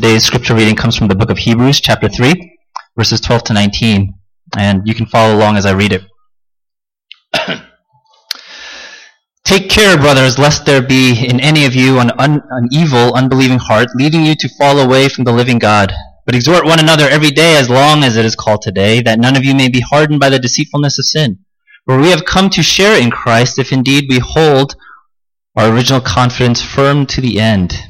Today's scripture reading comes from the book of Hebrews, chapter 3, verses 12 to 19. And you can follow along as I read it. Take care, brothers, lest there be in any of you an, un, an evil, unbelieving heart, leading you to fall away from the living God. But exhort one another every day as long as it is called today, that none of you may be hardened by the deceitfulness of sin. For we have come to share in Christ, if indeed we hold our original confidence firm to the end.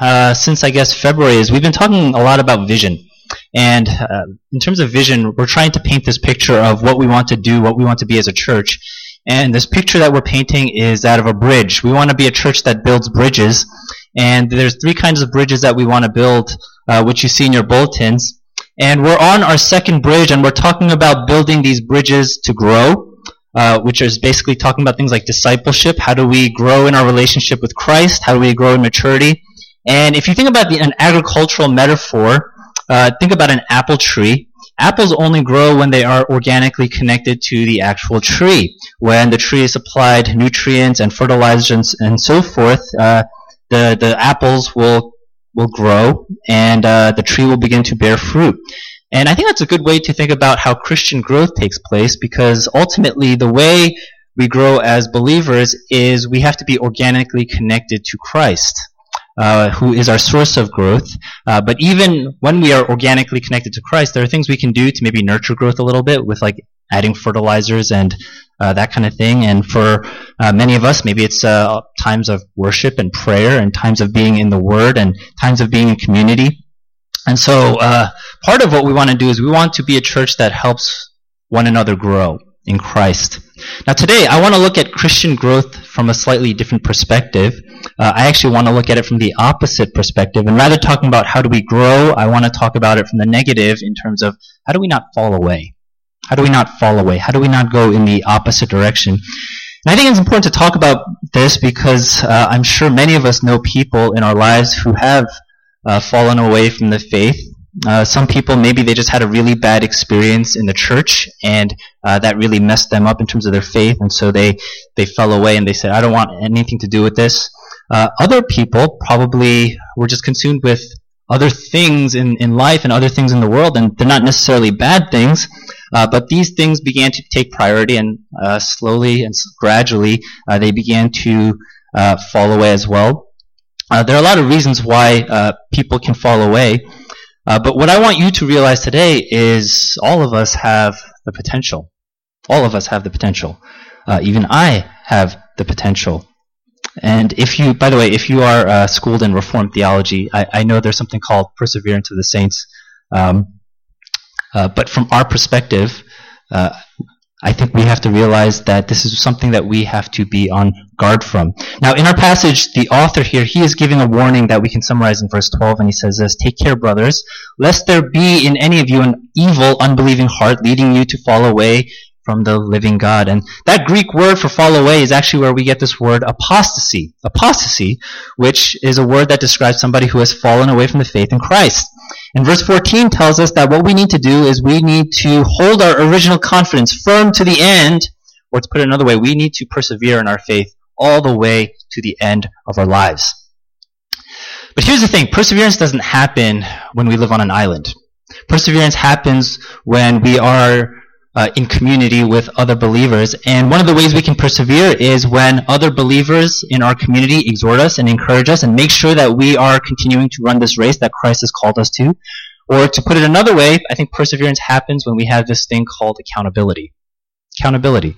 uh, since I guess February is we've been talking a lot about vision. And uh, in terms of vision, we're trying to paint this picture of what we want to do, what we want to be as a church. And this picture that we're painting is that of a bridge. We want to be a church that builds bridges. And there's three kinds of bridges that we want to build, uh, which you see in your bulletins. And we're on our second bridge, and we're talking about building these bridges to grow, uh, which is basically talking about things like discipleship. How do we grow in our relationship with Christ? How do we grow in maturity? And if you think about the, an agricultural metaphor, uh, think about an apple tree. Apples only grow when they are organically connected to the actual tree. When the tree is applied nutrients and fertilizers and so forth, uh, the the apples will will grow and uh, the tree will begin to bear fruit. And I think that's a good way to think about how Christian growth takes place because ultimately the way we grow as believers is we have to be organically connected to Christ uh, who is our source of growth. Uh, but even when we are organically connected to Christ, there are things we can do to maybe nurture growth a little bit with like adding fertilizers and uh, that kind of thing. And for uh, many of us, maybe it's uh, times of worship and prayer and times of being in the Word and times of being in community. And so part of what we want to do is we want to be a church that helps one another grow in Christ. Now today, I want to look at Christian growth from a slightly different perspective. Uh, I actually want to look at it from the opposite perspective. And rather talking about how do we grow, I want to talk about it from the negative in terms of how do we not fall away? How do we not fall away? How do we not go in the opposite direction? And I think it's important to talk about this because uh, I'm sure many of us know people in our lives who have uh, fallen away from the faith uh, some people maybe they just had a really bad experience in the church, and uh, that really messed them up in terms of their faith, and so they they fell away and they said, "I don't want anything to do with this." Uh, other people probably were just consumed with other things in, in life and other things in the world, and they're not necessarily bad things, uh, but these things began to take priority, and uh, slowly and gradually uh, they began to fall away as well. there are a lot of reasons why people can fall away. Uh, but what I want you to realize today is all of us have the potential. All of us have the potential. Uh, even I have the potential. And if you, by the way, if you are uh, schooled in Reformed theology, I, I, know there's something called perseverance of the saints. Um, uh, but from our perspective, uh, I think we have to realize that this is something that we have to be on guard from. Now, in our passage, the author here, he is giving a warning that we can summarize in verse 12, and he says this, Take care, brothers, lest there be in any of you an evil, unbelieving heart leading you to fall away from the living God. And that Greek word for fall away is actually where we get this word apostasy. Apostasy, which is a word that describes somebody who has fallen away from the faith in Christ. And verse 14 tells us that what we need to do is we need to hold our original confidence firm to the end, or to put it another way, we need to persevere in our faith all the way to the end of our lives. But here's the thing perseverance doesn't happen when we live on an island. Perseverance happens when we are uh, in community with other believers. And one of the ways we can persevere is when other believers in our community exhort us and encourage us and make sure that we are continuing to run this race that Christ has called us to. Or to put it another way, I think perseverance happens when we have this thing called accountability. Accountability.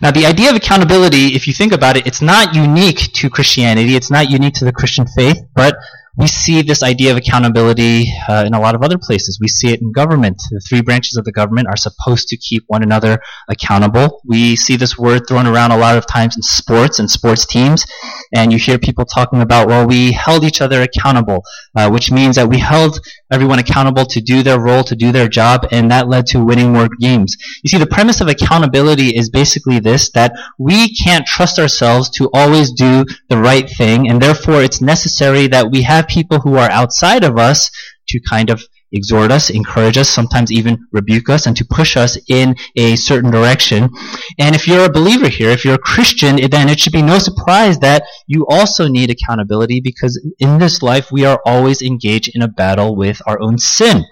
Now, the idea of accountability, if you think about it, it's not unique to Christianity. It's not unique to the Christian faith, but we see this idea of accountability uh, in a lot of other places. We see it in government. The three branches of the government are supposed to keep one another accountable. We see this word thrown around a lot of times in sports and sports teams, and you hear people talking about, well, we held each other accountable, uh, which means that we held everyone accountable to do their role, to do their job, and that led to winning more games. You see, the premise of accountability is basically this, that we can't trust ourselves to always do the right thing, and therefore it's necessary that we have people who are outside of us to kind of exhort us, encourage us, sometimes even rebuke us, and to push us in a certain direction. And if you're a believer here, if you're a Christian, then it should be no surprise that you also need accountability because in this life we are always engaged in a battle with our own sin.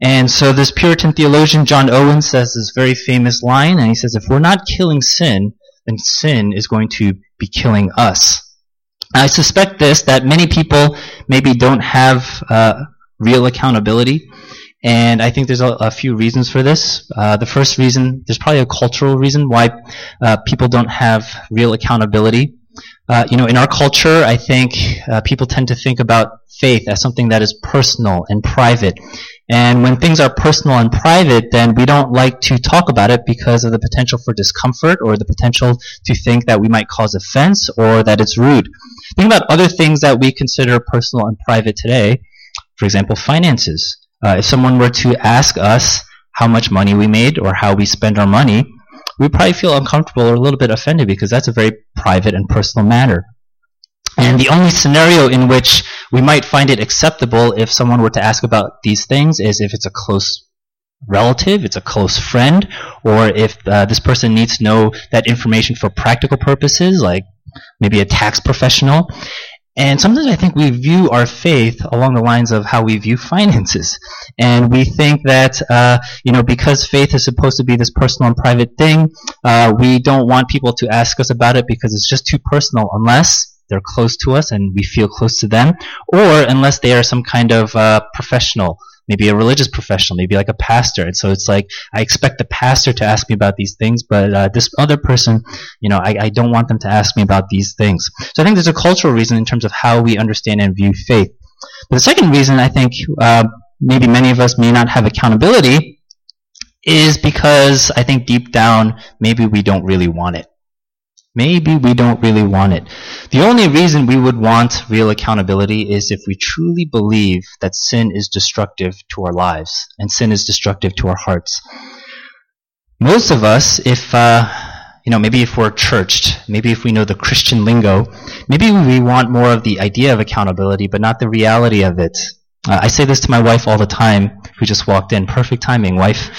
And so this Puritan theologian John Owen says this very famous line, and he says, if we're not killing sin, then sin is going to be killing us. I suspect this, that many people maybe don't have uh, real accountability. And I think there's a, a few reasons for this. Uh, the first reason, there's probably a cultural reason why uh, people don't have real accountability. Uh, you know, in our culture, I think uh, people tend to think about faith as something that is personal and private. And when things are personal and private, then we don't like to talk about it because of the potential for discomfort or the potential to think that we might cause offense or that it's rude. Think about other things that we consider personal and private today. For example, finances. Uh, if someone were to ask us how much money we made or how we spend our money, we'd probably feel uncomfortable or a little bit offended because that's a very private and personal matter. And the only scenario in which we might find it acceptable if someone were to ask about these things is if it's a close relative, it's a close friend, or if uh, this person needs to know that information for practical purposes, like maybe a tax professional. And sometimes I think we view our faith along the lines of how we view finances. And we think that, uh, you know, because faith is supposed to be this personal and private thing, uh, we don't want people to ask us about it because it's just too personal unless they're close to us and we feel close to them, or unless they are some kind of uh, professional, maybe a religious professional, maybe like a pastor. And so it's like I expect the pastor to ask me about these things, but uh, this other person, you know, I, I don't want them to ask me about these things. So I think there's a cultural reason in terms of how we understand and view faith. But the second reason I think uh, maybe many of us may not have accountability is because I think deep down maybe we don't really want it. Maybe we don't really want it. The only reason we would want real accountability is if we truly believe that sin is destructive to our lives and sin is destructive to our hearts. Most of us, if, uh, you know, maybe if we're churched, maybe if we know the Christian lingo, maybe we want more of the idea of accountability, but not the reality of it. Uh, I say this to my wife all the time, who just walked in. Perfect timing, wife.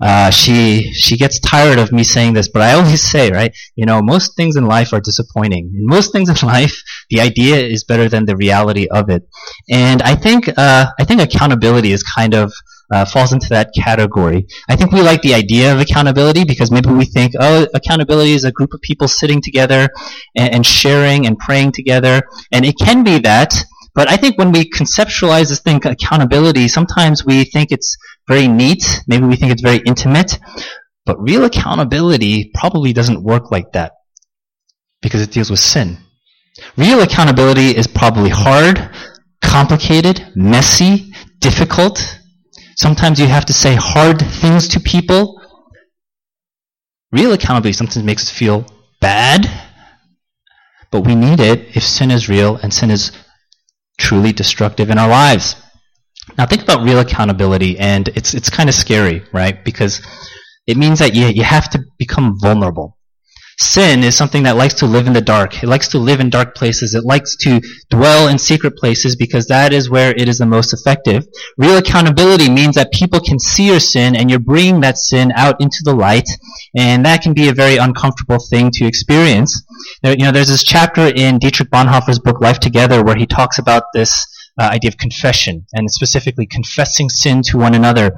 Uh, she she gets tired of me saying this, but I always say, right? You know, most things in life are disappointing. In most things in life, the idea is better than the reality of it. And I think uh, I think accountability is kind of uh, falls into that category. I think we like the idea of accountability because maybe we think, oh, accountability is a group of people sitting together and, and sharing and praying together, and it can be that. But I think when we conceptualize this thing, accountability, sometimes we think it's very neat. Maybe we think it's very intimate. But real accountability probably doesn't work like that because it deals with sin. Real accountability is probably hard, complicated, messy, difficult. Sometimes you have to say hard things to people. Real accountability sometimes makes us feel bad, but we need it if sin is real and sin is truly destructive in our lives. Now think about real accountability, and it's it's kind of scary, right? Because it means that you you have to become vulnerable. Sin is something that likes to live in the dark. It likes to live in dark places. It likes to dwell in secret places because that is where it is the most effective. Real accountability means that people can see your sin and you're bringing that sin out into the light, and that can be a very uncomfortable thing to experience. There, you know, there's this chapter in Dietrich Bonhoeffer's book Life Together where he talks about this uh, idea of confession and specifically confessing sin to one another.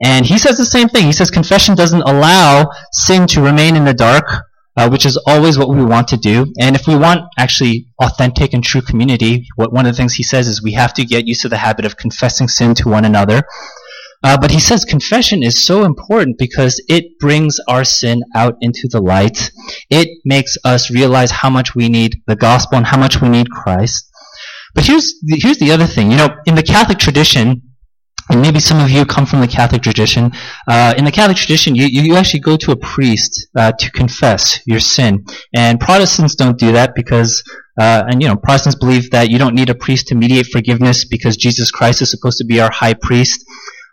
And he says the same thing. He says confession doesn't allow sin to remain in the dark, uh, which is always what we want to do. And if we want actually authentic and true community, what one of the things he says is we have to get used to the habit of confessing sin to one another. Uh, but he says confession is so important because it brings our sin out into the light. It makes us realize how much we need the gospel and how much we need Christ. But here's the, here's the other thing. You know, in the Catholic tradition, and maybe some of you come from the Catholic tradition. Uh, in the Catholic tradition, you, you actually go to a priest uh, to confess your sin, and Protestants don't do that because, uh, and you know, Protestants believe that you don't need a priest to mediate forgiveness because Jesus Christ is supposed to be our high priest.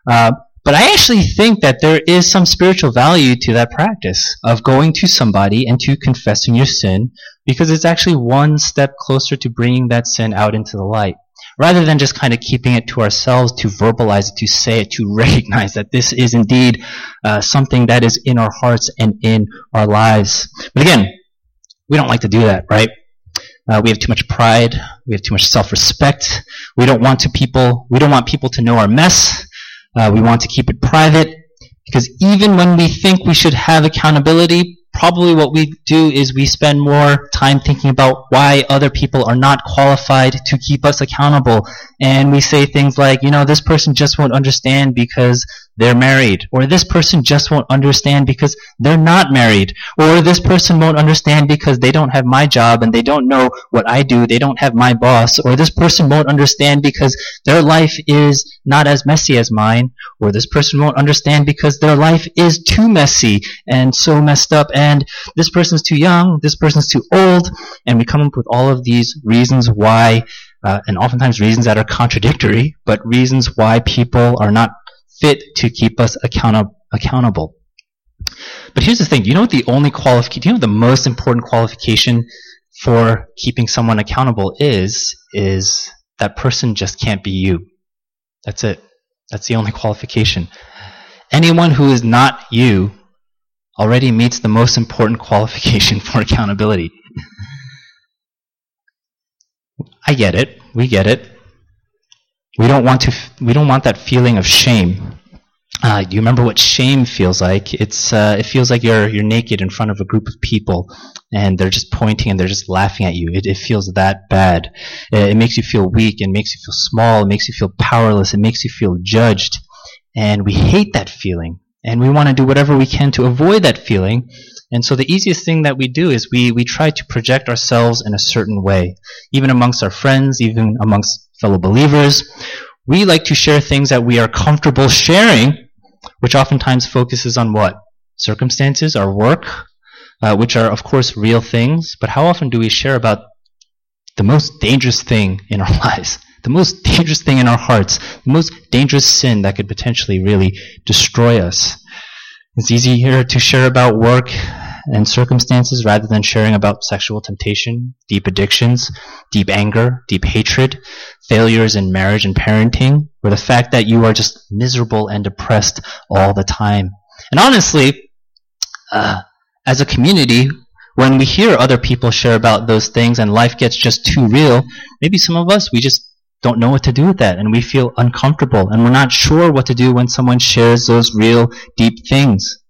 Uh, but I actually think that there is some spiritual value to that practice of going to somebody and to confessing your sin because it's actually one step closer to bringing that sin out into the light rather than just kind of keeping it to ourselves to verbalize it, to say it, to recognize that this is indeed uh, something that is in our hearts and in our lives. But again, we don't like to do that, right? Uh, we have too much pride. We have too much self-respect. We don't want to people. We don't want people to know our mess. Uh, we want to keep it private because even when we think we should have accountability, probably what we do is we spend more time thinking about why other people are not qualified to keep us accountable. And we say things like, you know, this person just won't understand because they're married. Or this person just won't understand because they're not married. Or this person won't understand because they don't have my job and they don't know what I do. They don't have my boss. Or this person won't understand because their life is not as messy as mine. Or this person won't understand because their life is too messy and so messed up. And this person's too young. This person's too old. And we come up with all of these reasons why uh, and oftentimes reasons that are contradictory, but reasons why people are not fit to keep us account- accountable. But here's the thing. You know what the only qualification, you know the most important qualification for keeping someone accountable is? Is that person just can't be you. That's it. That's the only qualification. Anyone who is not you already meets the most important qualification for accountability. I get it. We get it. We don't want to. We don't want that feeling of shame. Uh, you remember what shame feels like? It's uh, it feels like you're you're naked in front of a group of people, and they're just pointing and they're just laughing at you. It, it feels that bad. It, it makes you feel weak. It makes you feel small. It makes you feel powerless. It makes you feel judged, and we hate that feeling. And we want to do whatever we can to avoid that feeling. And so the easiest thing that we do is we, we try to project ourselves in a certain way, even amongst our friends, even amongst fellow believers. We like to share things that we are comfortable sharing, which oftentimes focuses on what? Circumstances, our work, uh, which are, of course, real things. But how often do we share about the most dangerous thing in our lives? The most dangerous thing in our hearts, the most dangerous sin that could potentially really destroy us. It's easier to share about work and circumstances rather than sharing about sexual temptation, deep addictions, deep anger, deep hatred, failures in marriage and parenting, or the fact that you are just miserable and depressed all the time. And honestly, uh, as a community, when we hear other people share about those things and life gets just too real, maybe some of us, we just don't know what to do with that and we feel uncomfortable and we're not sure what to do when someone shares those real deep things.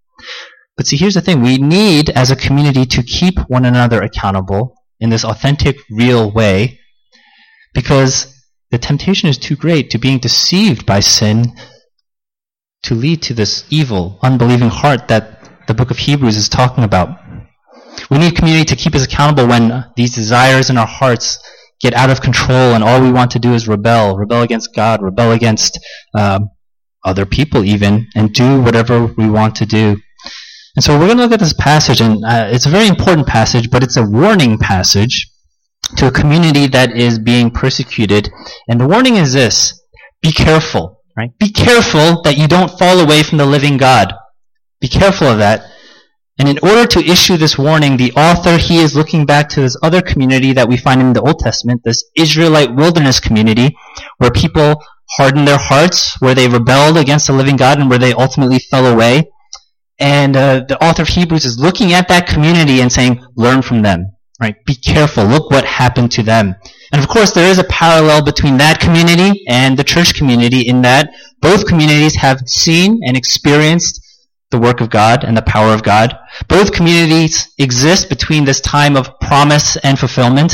But see, here's the thing. We need, as a community, to keep one another accountable in this authentic, real way because the temptation is too great to being deceived by sin to lead to this evil, unbelieving heart that the book of Hebrews is talking about. We need community to keep us accountable when these desires in our hearts get out of control and all we want to do is rebel, rebel against God, rebel against um, other people even, and do whatever we want to do. And so we're going to look at this passage, and uh, it's a very important passage, but it's a warning passage to a community that is being persecuted. And the warning is this be careful, right? Be careful that you don't fall away from the living God. Be careful of that. And in order to issue this warning, the author, he is looking back to this other community that we find in the Old Testament, this Israelite wilderness community, where people hardened their hearts, where they rebelled against the living God, and where they ultimately fell away. And uh, the author of Hebrews is looking at that community and saying, learn from them. Right? Be careful. Look what happened to them. And of course, there is a parallel between that community and the church community in that both communities have seen and experienced the work of God and the power of God. Both communities exist between this time of promise and fulfillment,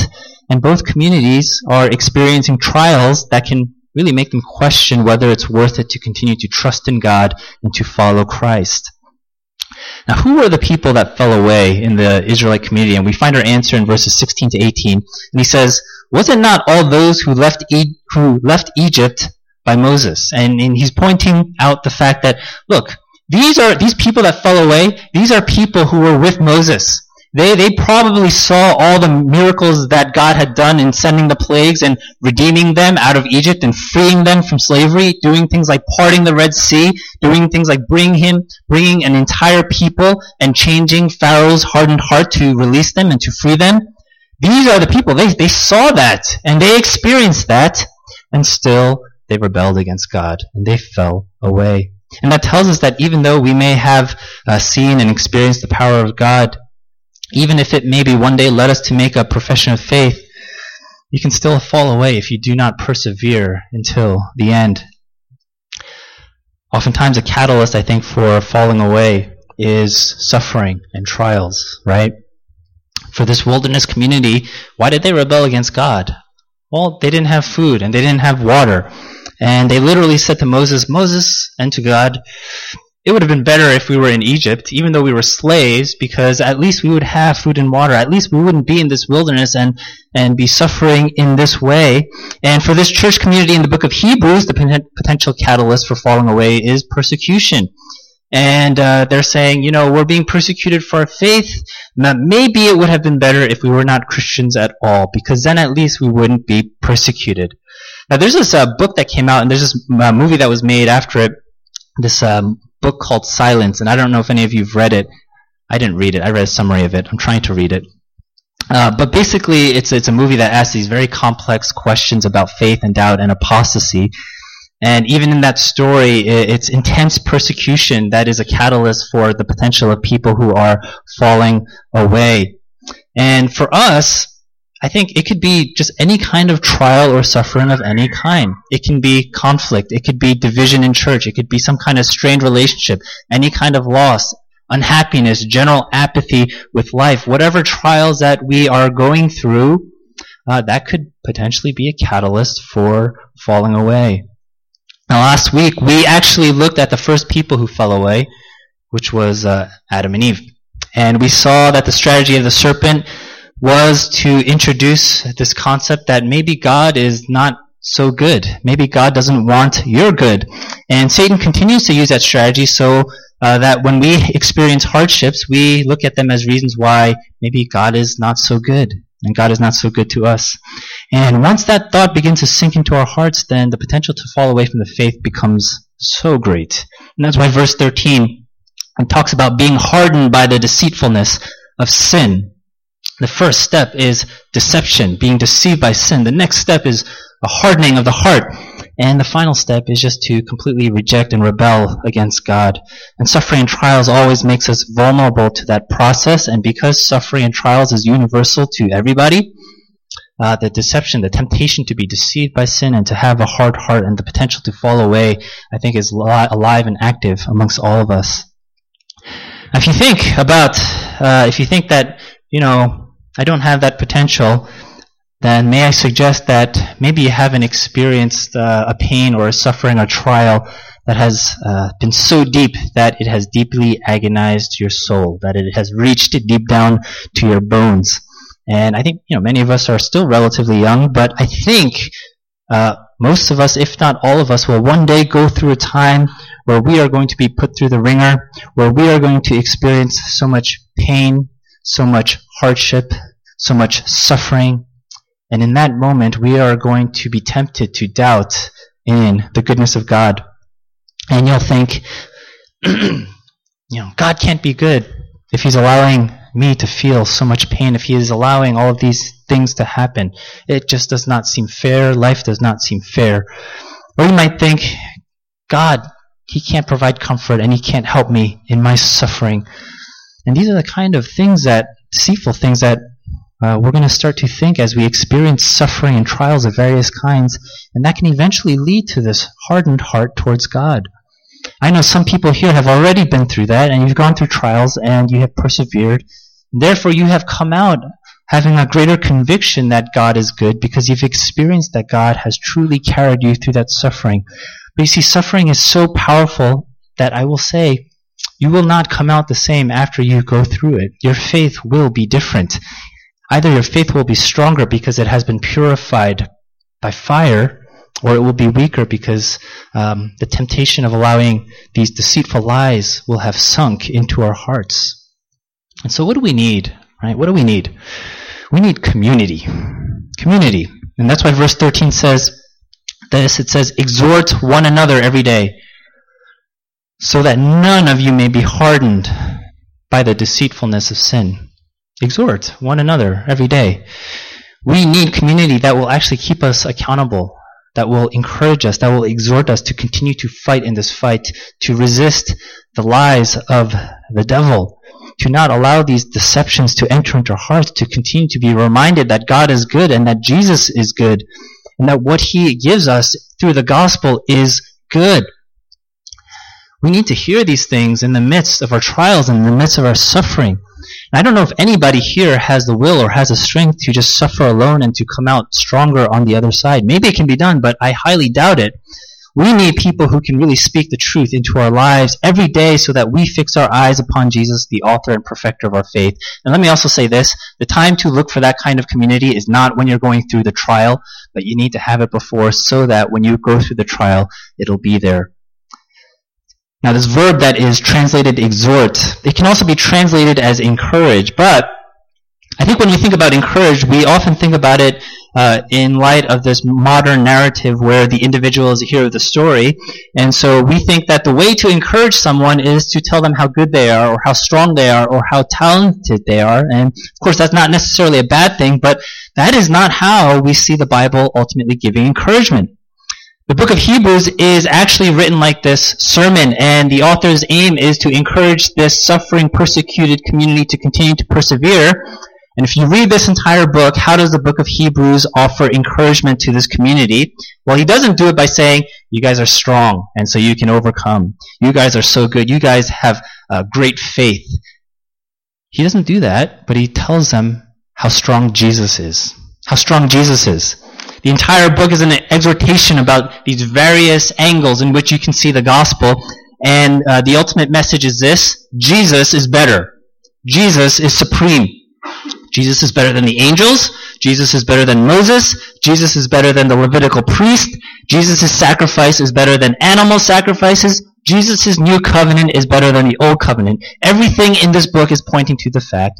and both communities are experiencing trials that can really make them question whether it's worth it to continue to trust in God and to follow Christ. Now, who were the people that fell away in the Israelite community? And we find our answer in verses 16 to 18. And he says, was it not all those who left, e- who left Egypt by Moses? And, and he's pointing out the fact that, look, these are, these people that fell away, these are people who were with Moses. They, they probably saw all the miracles that God had done in sending the plagues and redeeming them out of Egypt and freeing them from slavery, doing things like parting the Red Sea, doing things like bringing him, bringing an entire people and changing Pharaoh's hardened heart to release them and to free them. These are the people. They, they saw that and they experienced that and still they rebelled against God and they fell away. And that tells us that even though we may have uh, seen and experienced the power of God, even if it maybe one day led us to make a profession of faith, you can still fall away if you do not persevere until the end. Oftentimes, a catalyst, I think, for falling away is suffering and trials, right? For this wilderness community, why did they rebel against God? Well, they didn't have food and they didn't have water. And they literally said to Moses, Moses, and to God, it would have been better if we were in Egypt, even though we were slaves, because at least we would have food and water. At least we wouldn't be in this wilderness and, and be suffering in this way. And for this church community in the book of Hebrews, the potential catalyst for falling away is persecution. And uh, they're saying, you know, we're being persecuted for our faith. Now, Maybe it would have been better if we were not Christians at all, because then at least we wouldn't be persecuted. Now, there's this uh, book that came out, and there's this uh, movie that was made after it. This um, book called Silence, and I don't know if any of you've read it. I didn't read it. I read a summary of it. I'm trying to read it. Uh, but basically, it's it's a movie that asks these very complex questions about faith and doubt and apostasy. And even in that story, it's intense persecution that is a catalyst for the potential of people who are falling away. And for us, I think it could be just any kind of trial or suffering of any kind. It can be conflict. It could be division in church. It could be some kind of strained relationship, any kind of loss, unhappiness, general apathy with life. Whatever trials that we are going through, uh, that could potentially be a catalyst for falling away. Now, last week we actually looked at the first people who fell away, which was uh, Adam and Eve. And we saw that the strategy of the serpent was to introduce this concept that maybe God is not so good. Maybe God doesn't want your good. And Satan continues to use that strategy so uh, that when we experience hardships, we look at them as reasons why maybe God is not so good. And God is not so good to us. And once that thought begins to sink into our hearts, then the potential to fall away from the faith becomes so great. And that's why verse 13 talks about being hardened by the deceitfulness of sin. The first step is deception, being deceived by sin. The next step is a hardening of the heart. And the final step is just to completely reject and rebel against God. And suffering and trials always makes us vulnerable to that process. And because suffering and trials is universal to everybody, uh, the deception, the temptation to be deceived by sin and to have a hard heart and the potential to fall away, I think is li- alive and active amongst all of us. If you think about, uh, if you think that, you know, I don't have that potential, then may I suggest that maybe you haven't experienced uh, a pain or a suffering or trial that has uh, been so deep that it has deeply agonized your soul, that it has reached deep down to your bones. And I think you know many of us are still relatively young, but I think uh, most of us, if not all of us, will one day go through a time where we are going to be put through the ringer, where we are going to experience so much pain, so much hardship, so much suffering. And in that moment, we are going to be tempted to doubt in the goodness of God. And you'll think, you know, God can't be good if He's allowing me to feel so much pain, if He is allowing all of these things to happen. It just does not seem fair. Life does not seem fair. Or you might think, God, He can't provide comfort and He can't help me in my suffering. And these are the kind of things that, deceitful things that uh, we're going to start to think as we experience suffering and trials of various kinds, and that can eventually lead to this hardened heart towards God. I know some people here have already been through that, and you've gone through trials and you have persevered. Therefore, you have come out having a greater conviction that God is good because you've experienced that God has truly carried you through that suffering. But you see, suffering is so powerful that I will say, you will not come out the same after you go through it. Your faith will be different. Either your faith will be stronger because it has been purified by fire, or it will be weaker because um, the temptation of allowing these deceitful lies will have sunk into our hearts. And so, what do we need? Right? What do we need? We need community. Community. And that's why verse 13 says this it says, Exhort one another every day, so that none of you may be hardened by the deceitfulness of sin. Exhort one another every day. We need community that will actually keep us accountable, that will encourage us, that will exhort us to continue to fight in this fight, to resist the lies of the devil, to not allow these deceptions to enter into our hearts, to continue to be reminded that God is good and that Jesus is good, and that what He gives us through the gospel is good. We need to hear these things in the midst of our trials in the midst of our suffering. And I don't know if anybody here has the will or has the strength to just suffer alone and to come out stronger on the other side. Maybe it can be done, but I highly doubt it. We need people who can really speak the truth into our lives every day so that we fix our eyes upon Jesus, the author and perfecter of our faith. And let me also say this the time to look for that kind of community is not when you're going through the trial, but you need to have it before so that when you go through the trial, it'll be there. Now, this verb that is translated exhort, it can also be translated as encourage, but I think when we think about encourage, we often think about it uh, in light of this modern narrative where the individual is the hero of the story. And so we think that the way to encourage someone is to tell them how good they are, or how strong they are, or how talented they are. And of course, that's not necessarily a bad thing, but that is not how we see the Bible ultimately giving encouragement. The book of Hebrews is actually written like this sermon, and the author's aim is to encourage this suffering, persecuted community to continue to persevere. And if you read this entire book, how does the book of Hebrews offer encouragement to this community? Well, he doesn't do it by saying, you guys are strong, and so you can overcome. You guys are so good. You guys have uh, great faith. He doesn't do that, but he tells them how strong Jesus is. How strong Jesus is. The entire book is an exhortation about these various angles in which you can see the gospel. And uh, the ultimate message is this Jesus is better. Jesus is supreme. Jesus is better than the angels. Jesus is better than Moses. Jesus is better than the Levitical priest. Jesus' sacrifice is better than animal sacrifices. Jesus' new covenant is better than the old covenant. Everything in this book is pointing to the fact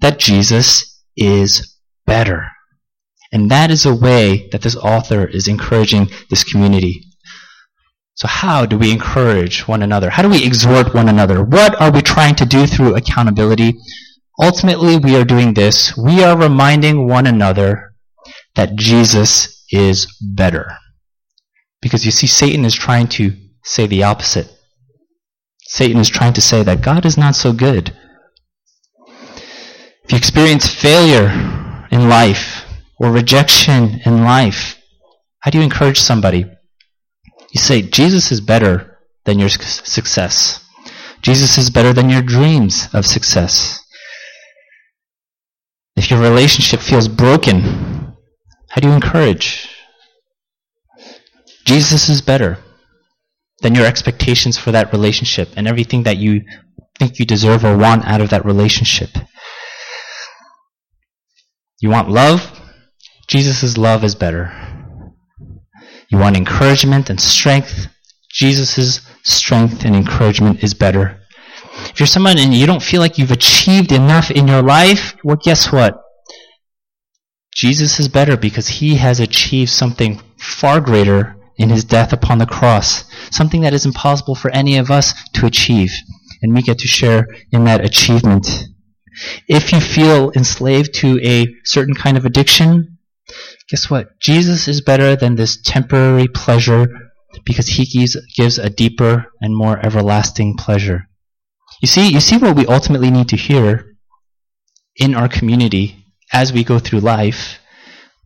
that Jesus is better. And that is a way that this author is encouraging this community. So how do we encourage one another? How do we exhort one another? What are we trying to do through accountability? Ultimately, we are doing this. We are reminding one another that Jesus is better. Because you see, Satan is trying to say the opposite. Satan is trying to say that God is not so good. If you experience failure in life, or rejection in life, how do you encourage somebody? You say, Jesus is better than your success. Jesus is better than your dreams of success. If your relationship feels broken, how do you encourage? Jesus is better than your expectations for that relationship and everything that you think you deserve or want out of that relationship. You want love? Jesus' love is better. You want encouragement and strength? Jesus' strength and encouragement is better. If you're someone and you don't feel like you've achieved enough in your life, well, guess what? Jesus is better because he has achieved something far greater in his death upon the cross, something that is impossible for any of us to achieve. And we get to share in that achievement. If you feel enslaved to a certain kind of addiction, Guess what? Jesus is better than this temporary pleasure because he gives, a deeper and more everlasting pleasure. You see, you see what we ultimately need to hear in our community as we go through life.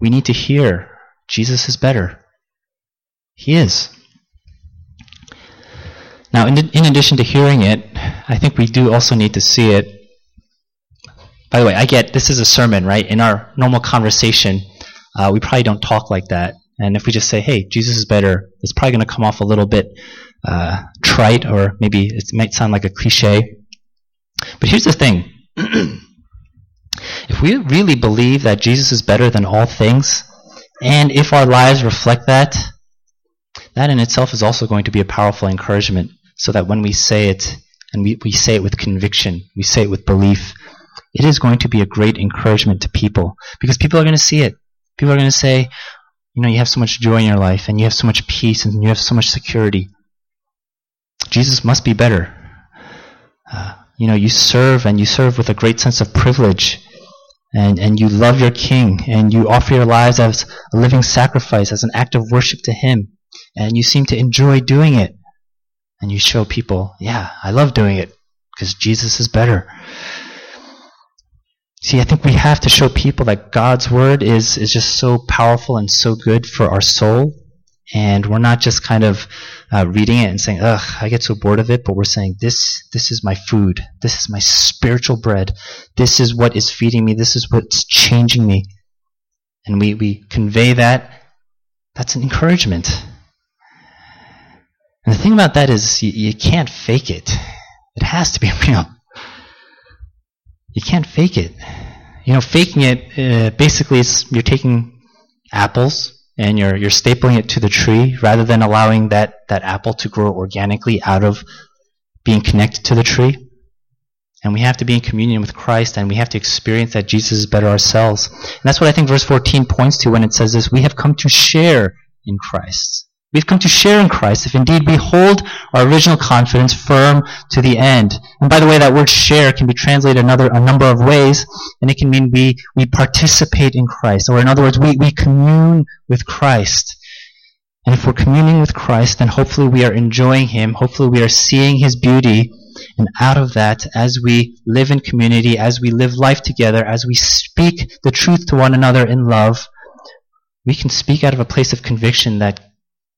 We need to hear Jesus is better. He is. Now, in, in addition to hearing it, I think we do also need to see it. By the way, I get this is a sermon, right? In our normal conversation, uh, we probably don't talk like that. And if we just say, hey, Jesus is better, it's probably going to come off a little bit uh, trite or maybe it might sound like a cliche. But here's the thing if we really believe that Jesus is better than all things, and if our lives reflect that, that in itself is also going to be a powerful encouragement so that when we say it, and we, we say it with conviction, we say it with belief, it is going to be a great encouragement to people because people are going to see it. People are going to say, you know, you have so much joy in your life and you have so much peace and you have so much security. Jesus must be better. Uh, you know, you serve and you serve with a great sense of privilege and, and you love your king and you offer your lives as a living sacrifice, as an act of worship to him. And you seem to enjoy doing it. And you show people, yeah, I love doing it because Jesus is better. See, I think we have to show people that God's word is, is just so powerful and so good for our soul. And we're not just kind of uh, reading it and saying, ugh, I get so bored of it, but we're saying, this, this is my food. This is my spiritual bread. This is what is feeding me. This is what's changing me. And we, we convey that. That's an encouragement. And the thing about that is you, you can't fake it. It has to be real. You can't fake it. You know, faking it uh, basically is you're taking apples and you're you're stapling it to the tree rather than allowing that that apple to grow organically out of being connected to the tree. And we have to be in communion with Christ and we have to experience that Jesus is better ourselves. And that's what I think verse 14 points to when it says this, we have come to share in Christ. We've come to share in Christ if indeed we hold our original confidence firm to the end. And by the way, that word share can be translated another, a number of ways, and it can mean we, we participate in Christ, or in other words, we, we commune with Christ. And if we're communing with Christ, then hopefully we are enjoying Him, hopefully we are seeing His beauty, and out of that, as we live in community, as we live life together, as we speak the truth to one another in love, we can speak out of a place of conviction that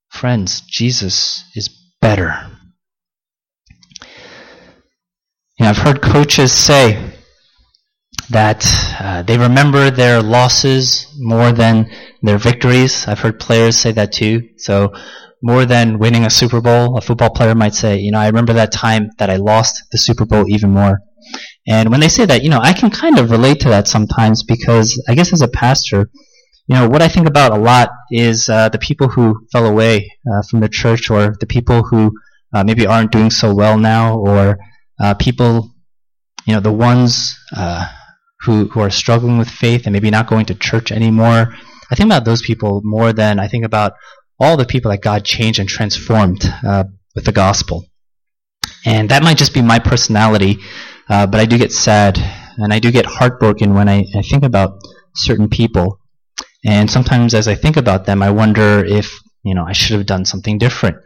Friends, Jesus is better. You know, I've heard coaches say that uh, they remember their losses more than their victories. I've heard players say that too. So, more than winning a Super Bowl, a football player might say, you know, I remember that time that I lost the Super Bowl even more. And when they say that, you know, I can kind of relate to that sometimes because I guess as a pastor, you know, what I think about a lot is uh, the people who fell away uh, from the church, or the people who uh, maybe aren't doing so well now, or uh, people, you know, the ones uh, who who are struggling with faith and maybe not going to church anymore. I think about those people more than I think about all the people that God changed and transformed uh, with the gospel. And that might just be my personality, but I do get sad and I do get heartbroken when I, I think about certain people. And sometimes as I think about them, I wonder if, you know, I should have done something different.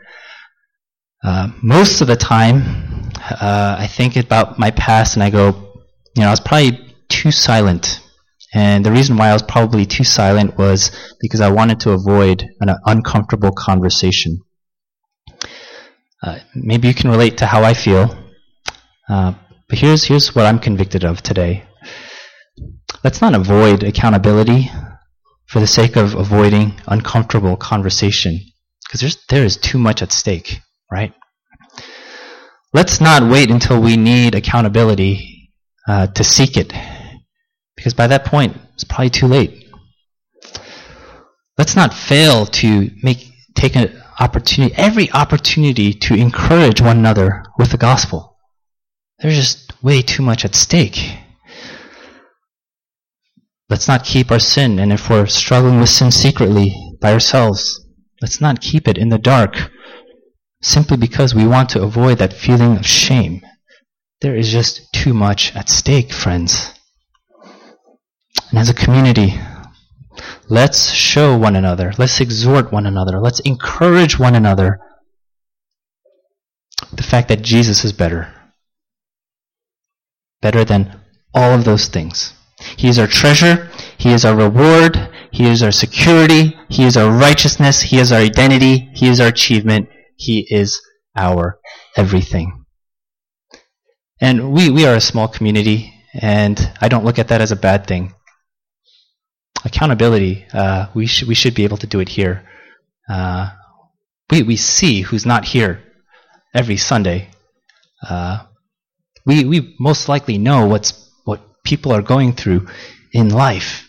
Uh, most of the time, uh, I think about my past and I go, you know, I was probably too silent. And the reason why I was probably too silent was because I wanted to avoid an uncomfortable conversation. Uh, maybe you can relate to how I feel. Uh, but here's, here's what I'm convicted of today. Let's not avoid accountability for the sake of avoiding uncomfortable conversation. Because there is too much at stake, right? Let's not wait until we need accountability uh, to seek it. Because by that point, it's probably too late. Let's not fail to make take an opportunity, every opportunity to encourage one another with the gospel. There's just way too much at stake. Let's not keep our sin, and if we're struggling with sin secretly by ourselves, let's not keep it in the dark simply because we want to avoid that feeling of shame. There is just too much at stake, friends. And as a community, let's show one another, let's exhort one another, let's encourage one another the fact that Jesus is better. Better than all of those things. He is our treasure. He is our reward. He is our security. He is our righteousness. He is our identity. He is our achievement. He is our everything. And we, we are a small community, and I don't look at that as a bad thing. Accountability, uh, we, sh- we should be able to do it here. Uh, we, we see who's not here every Sunday. Uh, we, we most likely know what's people are going through in life.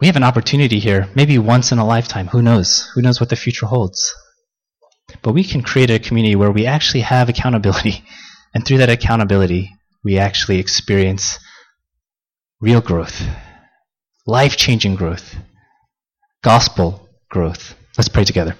We have an opportunity here, maybe once in a lifetime. Who knows? Who knows what the future holds? But we can create a community where we actually have accountability. And through that accountability, we actually experience real growth, life changing growth, gospel growth. Let's pray together.